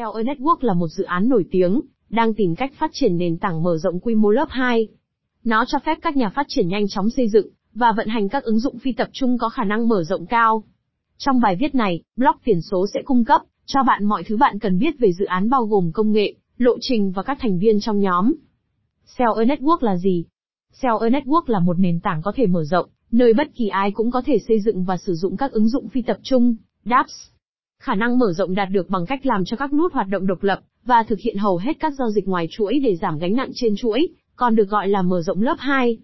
Seller Network là một dự án nổi tiếng, đang tìm cách phát triển nền tảng mở rộng quy mô lớp 2. Nó cho phép các nhà phát triển nhanh chóng xây dựng và vận hành các ứng dụng phi tập trung có khả năng mở rộng cao. Trong bài viết này, blog tiền số sẽ cung cấp cho bạn mọi thứ bạn cần biết về dự án bao gồm công nghệ, lộ trình và các thành viên trong nhóm. Seller Network là gì? Seller Network là một nền tảng có thể mở rộng, nơi bất kỳ ai cũng có thể xây dựng và sử dụng các ứng dụng phi tập trung, dApps. Khả năng mở rộng đạt được bằng cách làm cho các nút hoạt động độc lập, và thực hiện hầu hết các giao dịch ngoài chuỗi để giảm gánh nặng trên chuỗi, còn được gọi là mở rộng lớp 2.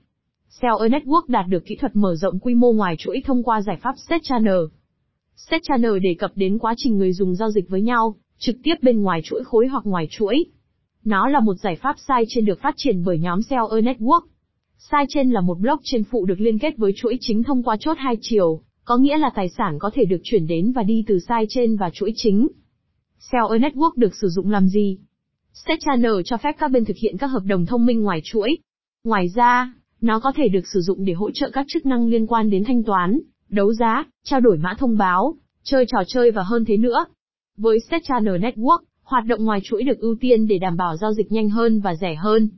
Seller Network đạt được kỹ thuật mở rộng quy mô ngoài chuỗi thông qua giải pháp Set Channel. Set Channel đề cập đến quá trình người dùng giao dịch với nhau, trực tiếp bên ngoài chuỗi khối hoặc ngoài chuỗi. Nó là một giải pháp sidechain được phát triển bởi nhóm Seller Network. Sidechain là một blockchain phụ được liên kết với chuỗi chính thông qua chốt hai chiều, có nghĩa là tài sản có thể được chuyển đến và đi từ sidechain và chuỗi chính. Seller Network được sử dụng làm gì? Set Channel cho phép các bên thực hiện các hợp đồng thông minh ngoài chuỗi. Ngoài ra, nó có thể được sử dụng để hỗ trợ các chức năng liên quan đến thanh toán, đấu giá, trao đổi mã thông báo, chơi trò chơi và hơn thế nữa. Với Set Channel Network, hoạt động ngoài chuỗi được ưu tiên để đảm bảo giao dịch nhanh hơn và rẻ hơn.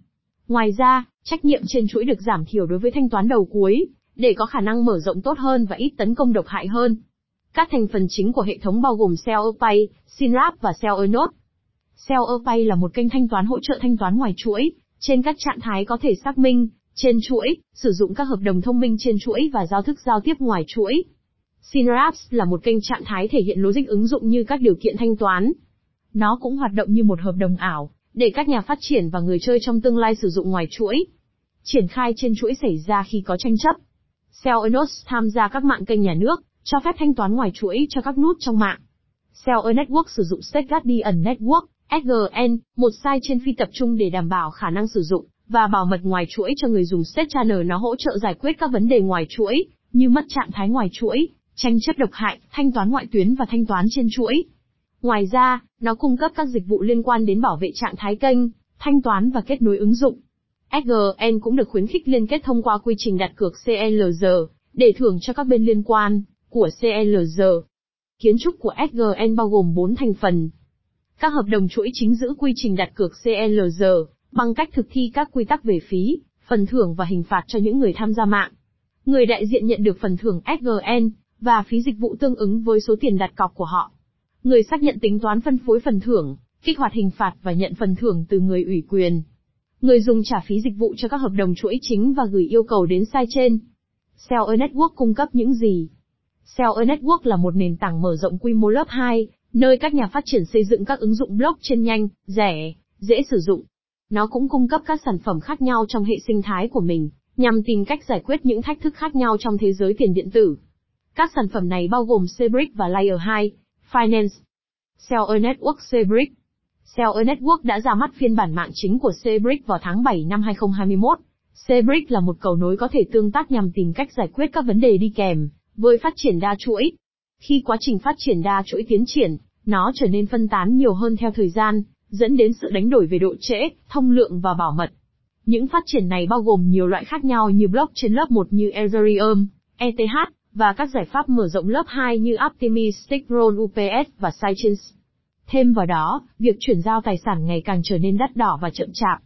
Ngoài ra, trách nhiệm trên chuỗi được giảm thiểu đối với thanh toán đầu cuối, để có khả năng mở rộng tốt hơn và ít tấn công độc hại hơn. Các thành phần chính của hệ thống bao gồm CellPay, Synlab Synapse và Seller Cellpay là một kênh thanh toán hỗ trợ thanh toán ngoài chuỗi, trên các trạng thái có thể xác minh, trên chuỗi, sử dụng các hợp đồng thông minh trên chuỗi và giao thức giao tiếp ngoài chuỗi. Synapse là một kênh trạng thái thể hiện logic ứng dụng như các điều kiện thanh toán. Nó cũng hoạt động như một hợp đồng ảo, để các nhà phát triển và người chơi trong tương lai sử dụng ngoài chuỗi. Triển khai trên chuỗi xảy ra khi có tranh chấp. Cell tham gia các mạng kênh nhà nước, cho phép thanh toán ngoài chuỗi cho các nút trong mạng. Seller Network sử dụng State Guardian Network, SGN, một sai trên phi tập trung để đảm bảo khả năng sử dụng và bảo mật ngoài chuỗi cho người dùng State Channel nó hỗ trợ giải quyết các vấn đề ngoài chuỗi, như mất trạng thái ngoài chuỗi, tranh chấp độc hại, thanh toán ngoại tuyến và thanh toán trên chuỗi. Ngoài ra, nó cung cấp các dịch vụ liên quan đến bảo vệ trạng thái kênh, thanh toán và kết nối ứng dụng. SGN cũng được khuyến khích liên kết thông qua quy trình đặt cược CLG để thưởng cho các bên liên quan, của CLG. Kiến trúc của SGN bao gồm 4 thành phần. Các hợp đồng chuỗi chính giữ quy trình đặt cược CLG bằng cách thực thi các quy tắc về phí, phần thưởng và hình phạt cho những người tham gia mạng. Người đại diện nhận được phần thưởng SGN, và phí dịch vụ tương ứng với số tiền đặt cọc của họ. Người xác nhận tính toán phân phối phần thưởng, kích hoạt hình phạt và nhận phần thưởng từ người ủy quyền. Người dùng trả phí dịch vụ cho các hợp đồng chuỗi chính và gửi yêu cầu đến sai trên. Seller Network cung cấp những gì? Seller Network là một nền tảng mở rộng quy mô lớp 2, nơi các nhà phát triển xây dựng các ứng dụng blockchain nhanh, rẻ, dễ sử dụng. Nó cũng cung cấp các sản phẩm khác nhau trong hệ sinh thái của mình, nhằm tìm cách giải quyết những thách thức khác nhau trong thế giới tiền điện tử. Các sản phẩm này bao gồm Cebrick và Layer 2, Finance, Seller Network Cebrick Seller Network đã ra mắt phiên bản mạng chính của Cbrick vào tháng 7 năm 2021. Cbrick là một cầu nối có thể tương tác nhằm tìm cách giải quyết các vấn đề đi kèm với phát triển đa chuỗi. Khi quá trình phát triển đa chuỗi tiến triển, nó trở nên phân tán nhiều hơn theo thời gian, dẫn đến sự đánh đổi về độ trễ, thông lượng và bảo mật. Những phát triển này bao gồm nhiều loại khác nhau như blockchain lớp 1 như Ethereum, ETH, và các giải pháp mở rộng lớp 2 như Optimistic Roll UPS và Sidechains. Thêm vào đó, việc chuyển giao tài sản ngày càng trở nên đắt đỏ và chậm chạp.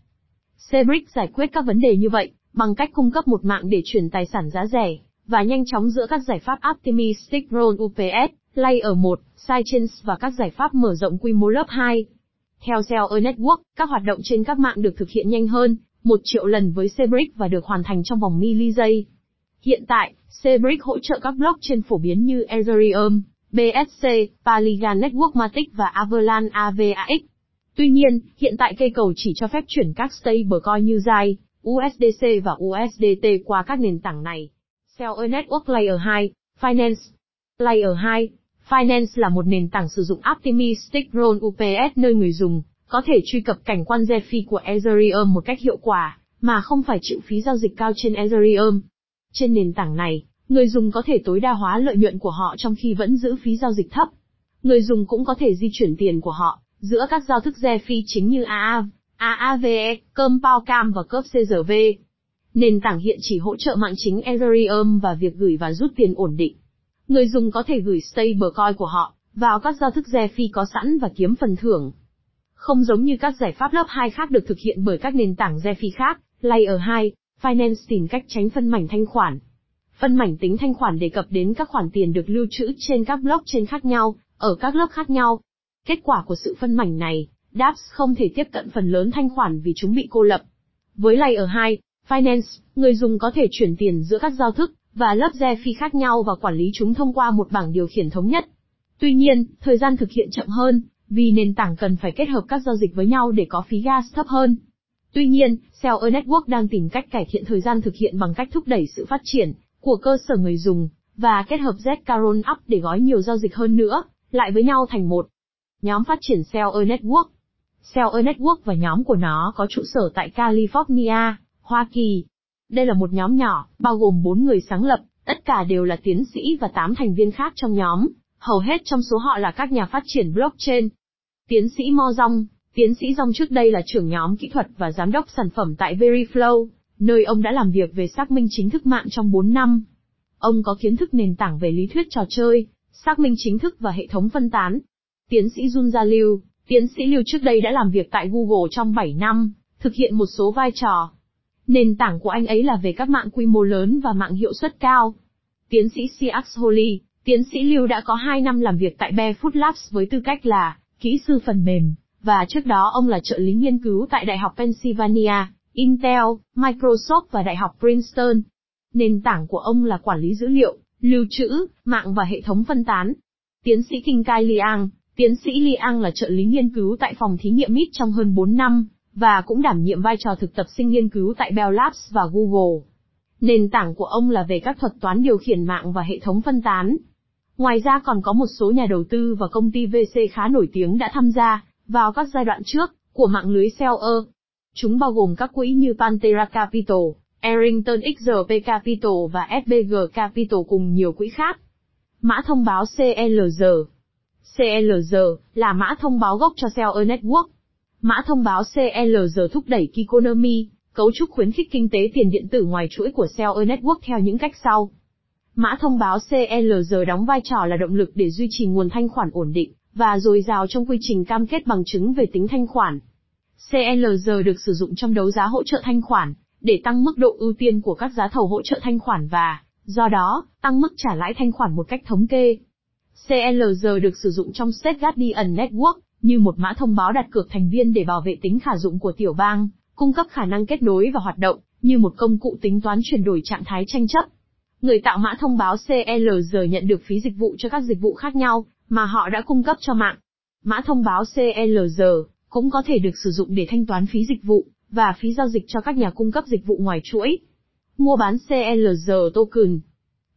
Cbrick giải quyết các vấn đề như vậy, bằng cách cung cấp một mạng để chuyển tài sản giá rẻ, và nhanh chóng giữa các giải pháp Optimistic Roll UPS, Layer 1, Sidechains và các giải pháp mở rộng quy mô lớp 2. Theo Seller Network, các hoạt động trên các mạng được thực hiện nhanh hơn, một triệu lần với Cbrick và được hoàn thành trong vòng mili giây. Hiện tại, Cbrick hỗ trợ các blockchain phổ biến như Ethereum, BSC, Polygon Network Matic và Avalanche AVAX. Tuy nhiên, hiện tại cây cầu chỉ cho phép chuyển các stablecoin như DAI, USDC và USDT qua các nền tảng này. Seller Network Layer 2, Finance. Layer 2, Finance là một nền tảng sử dụng Optimistic Roll UPS nơi người dùng có thể truy cập cảnh quan DeFi của Ethereum một cách hiệu quả, mà không phải chịu phí giao dịch cao trên Ethereum. Trên nền tảng này, người dùng có thể tối đa hóa lợi nhuận của họ trong khi vẫn giữ phí giao dịch thấp. Người dùng cũng có thể di chuyển tiền của họ giữa các giao thức DeFi chính như AAV, AAVE, Compound Cam và Curve CRV. Nền tảng hiện chỉ hỗ trợ mạng chính Ethereum và việc gửi và rút tiền ổn định. Người dùng có thể gửi stablecoin của họ vào các giao thức Zefi có sẵn và kiếm phần thưởng. Không giống như các giải pháp lớp 2 khác được thực hiện bởi các nền tảng Zefi khác, Layer 2, Finance tìm cách tránh phân mảnh thanh khoản. Phân mảnh tính thanh khoản đề cập đến các khoản tiền được lưu trữ trên các blockchain khác nhau, ở các lớp khác nhau. Kết quả của sự phân mảnh này, dApps không thể tiếp cận phần lớn thanh khoản vì chúng bị cô lập. Với Layer 2, Finance, người dùng có thể chuyển tiền giữa các giao thức, và lớp Zefi khác nhau và quản lý chúng thông qua một bảng điều khiển thống nhất. Tuy nhiên, thời gian thực hiện chậm hơn, vì nền tảng cần phải kết hợp các giao dịch với nhau để có phí gas thấp hơn. Tuy nhiên, Seller Network đang tìm cách cải thiện thời gian thực hiện bằng cách thúc đẩy sự phát triển của cơ sở người dùng và kết hợp Zcaron Up để gói nhiều giao dịch hơn nữa, lại với nhau thành một. Nhóm phát triển Seller Network Seller Network và nhóm của nó có trụ sở tại California, Hoa Kỳ. Đây là một nhóm nhỏ, bao gồm 4 người sáng lập, tất cả đều là tiến sĩ và 8 thành viên khác trong nhóm, hầu hết trong số họ là các nhà phát triển blockchain. Tiến sĩ Mo Rong, tiến sĩ Rong trước đây là trưởng nhóm kỹ thuật và giám đốc sản phẩm tại Veriflow, nơi ông đã làm việc về xác minh chính thức mạng trong 4 năm. Ông có kiến thức nền tảng về lý thuyết trò chơi, xác minh chính thức và hệ thống phân tán. Tiến sĩ Jun Gia Liu, tiến sĩ Liu trước đây đã làm việc tại Google trong 7 năm, thực hiện một số vai trò. Nền tảng của anh ấy là về các mạng quy mô lớn và mạng hiệu suất cao. Tiến sĩ Siax Holy, tiến sĩ Liu đã có 2 năm làm việc tại Barefoot Labs với tư cách là kỹ sư phần mềm, và trước đó ông là trợ lý nghiên cứu tại Đại học Pennsylvania, Intel, Microsoft và Đại học Princeton. Nền tảng của ông là quản lý dữ liệu, lưu trữ, mạng và hệ thống phân tán. Tiến sĩ Kinh Kai Liang, tiến sĩ Liang là trợ lý nghiên cứu tại phòng thí nghiệm MIT trong hơn 4 năm, và cũng đảm nhiệm vai trò thực tập sinh nghiên cứu tại Bell Labs và Google. Nền tảng của ông là về các thuật toán điều khiển mạng và hệ thống phân tán. Ngoài ra còn có một số nhà đầu tư và công ty VC khá nổi tiếng đã tham gia vào các giai đoạn trước của mạng lưới Cell e. Chúng bao gồm các quỹ như Pantera Capital, Errington XRP Capital và SBG Capital cùng nhiều quỹ khác. Mã thông báo CLG. CLG là mã thông báo gốc cho Seller Network. Mã thông báo CLG thúc đẩy Kikonomi, cấu trúc khuyến khích kinh tế tiền điện tử ngoài chuỗi của Seller Network theo những cách sau. Mã thông báo CLG đóng vai trò là động lực để duy trì nguồn thanh khoản ổn định và dồi dào trong quy trình cam kết bằng chứng về tính thanh khoản. CLR được sử dụng trong đấu giá hỗ trợ thanh khoản, để tăng mức độ ưu tiên của các giá thầu hỗ trợ thanh khoản và, do đó, tăng mức trả lãi thanh khoản một cách thống kê. CLR được sử dụng trong State Guardian Network, như một mã thông báo đặt cược thành viên để bảo vệ tính khả dụng của tiểu bang, cung cấp khả năng kết nối và hoạt động, như một công cụ tính toán chuyển đổi trạng thái tranh chấp. Người tạo mã thông báo CLR nhận được phí dịch vụ cho các dịch vụ khác nhau, mà họ đã cung cấp cho mạng. Mã thông báo CLR cũng có thể được sử dụng để thanh toán phí dịch vụ và phí giao dịch cho các nhà cung cấp dịch vụ ngoài chuỗi. Mua bán CLR token.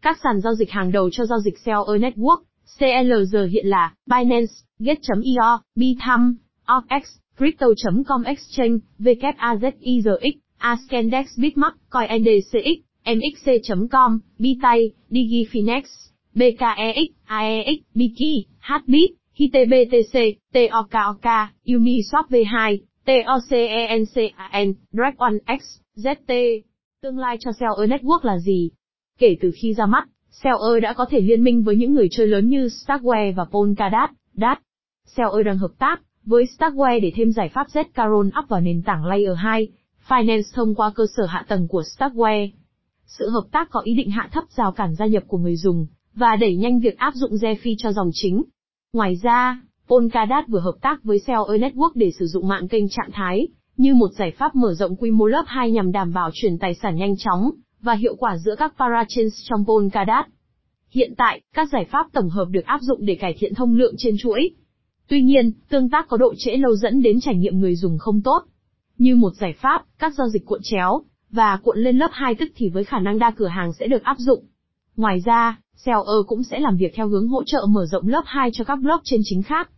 Các sàn giao dịch hàng đầu cho giao dịch Seller Network, CLR hiện là Binance, Get.io, Bithumb, OKX, Crypto.com Exchange, WAZIRX, Ascendex Bitmark, CoinDCX, MXC.com, Bitay, DigiFinex. BKEX, AEX, Biki, HBit, HITBTC, TOKOK, Uniswap V2, TOCENCAN, Dragon X, ZT. Tương lai cho Seller Network là gì? Kể từ khi ra mắt, Seller đã có thể liên minh với những người chơi lớn như Starkware và Polkadot, DAT. Seller đang hợp tác với Starkware để thêm giải pháp Zcaron Up vào nền tảng Layer 2, Finance thông qua cơ sở hạ tầng của Starkware. Sự hợp tác có ý định hạ thấp rào cản gia nhập của người dùng, và đẩy nhanh việc áp dụng DeFi cho dòng chính. Ngoài ra, Polkadot vừa hợp tác với Cell Network để sử dụng mạng kênh trạng thái, như một giải pháp mở rộng quy mô lớp 2 nhằm đảm bảo chuyển tài sản nhanh chóng, và hiệu quả giữa các parachains trong Polkadot. Hiện tại, các giải pháp tổng hợp được áp dụng để cải thiện thông lượng trên chuỗi. Tuy nhiên, tương tác có độ trễ lâu dẫn đến trải nghiệm người dùng không tốt. Như một giải pháp, các giao dịch cuộn chéo, và cuộn lên lớp 2 tức thì với khả năng đa cửa hàng sẽ được áp dụng. Ngoài ra, Seller cũng sẽ làm việc theo hướng hỗ trợ mở rộng lớp 2 cho các blockchain chính khác.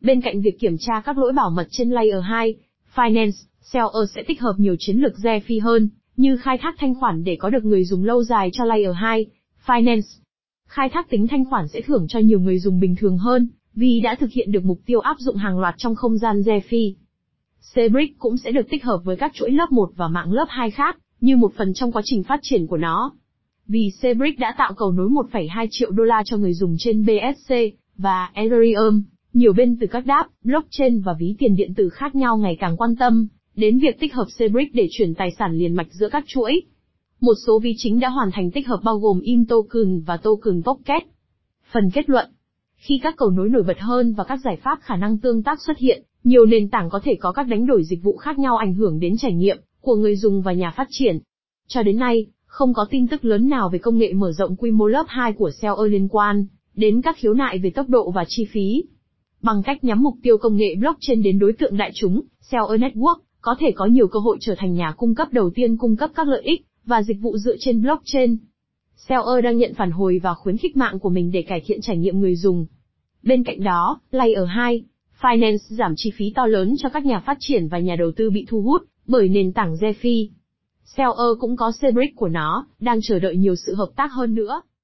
Bên cạnh việc kiểm tra các lỗi bảo mật trên Layer 2, Finance, Seller sẽ tích hợp nhiều chiến lược DeFi hơn, như khai thác thanh khoản để có được người dùng lâu dài cho Layer 2, Finance. Khai thác tính thanh khoản sẽ thưởng cho nhiều người dùng bình thường hơn, vì đã thực hiện được mục tiêu áp dụng hàng loạt trong không gian DeFi. Cbrick cũng sẽ được tích hợp với các chuỗi lớp 1 và mạng lớp 2 khác, như một phần trong quá trình phát triển của nó. Vì Cebrick đã tạo cầu nối 1,2 triệu đô la cho người dùng trên BSC, và Ethereum, nhiều bên từ các đáp, blockchain và ví tiền điện tử khác nhau ngày càng quan tâm đến việc tích hợp Cebrick để chuyển tài sản liền mạch giữa các chuỗi. Một số ví chính đã hoàn thành tích hợp bao gồm IM token và token Pocket. Phần kết luận Khi các cầu nối nổi bật hơn và các giải pháp khả năng tương tác xuất hiện, nhiều nền tảng có thể có các đánh đổi dịch vụ khác nhau ảnh hưởng đến trải nghiệm của người dùng và nhà phát triển. Cho đến nay, không có tin tức lớn nào về công nghệ mở rộng quy mô lớp 2 của Seller liên quan đến các khiếu nại về tốc độ và chi phí. Bằng cách nhắm mục tiêu công nghệ blockchain đến đối tượng đại chúng, Seller Network có thể có nhiều cơ hội trở thành nhà cung cấp đầu tiên cung cấp các lợi ích và dịch vụ dựa trên blockchain. Seller đang nhận phản hồi và khuyến khích mạng của mình để cải thiện trải nghiệm người dùng. Bên cạnh đó, Layer 2, Finance giảm chi phí to lớn cho các nhà phát triển và nhà đầu tư bị thu hút bởi nền tảng DeFi. Seller cũng có Cedric của nó, đang chờ đợi nhiều sự hợp tác hơn nữa.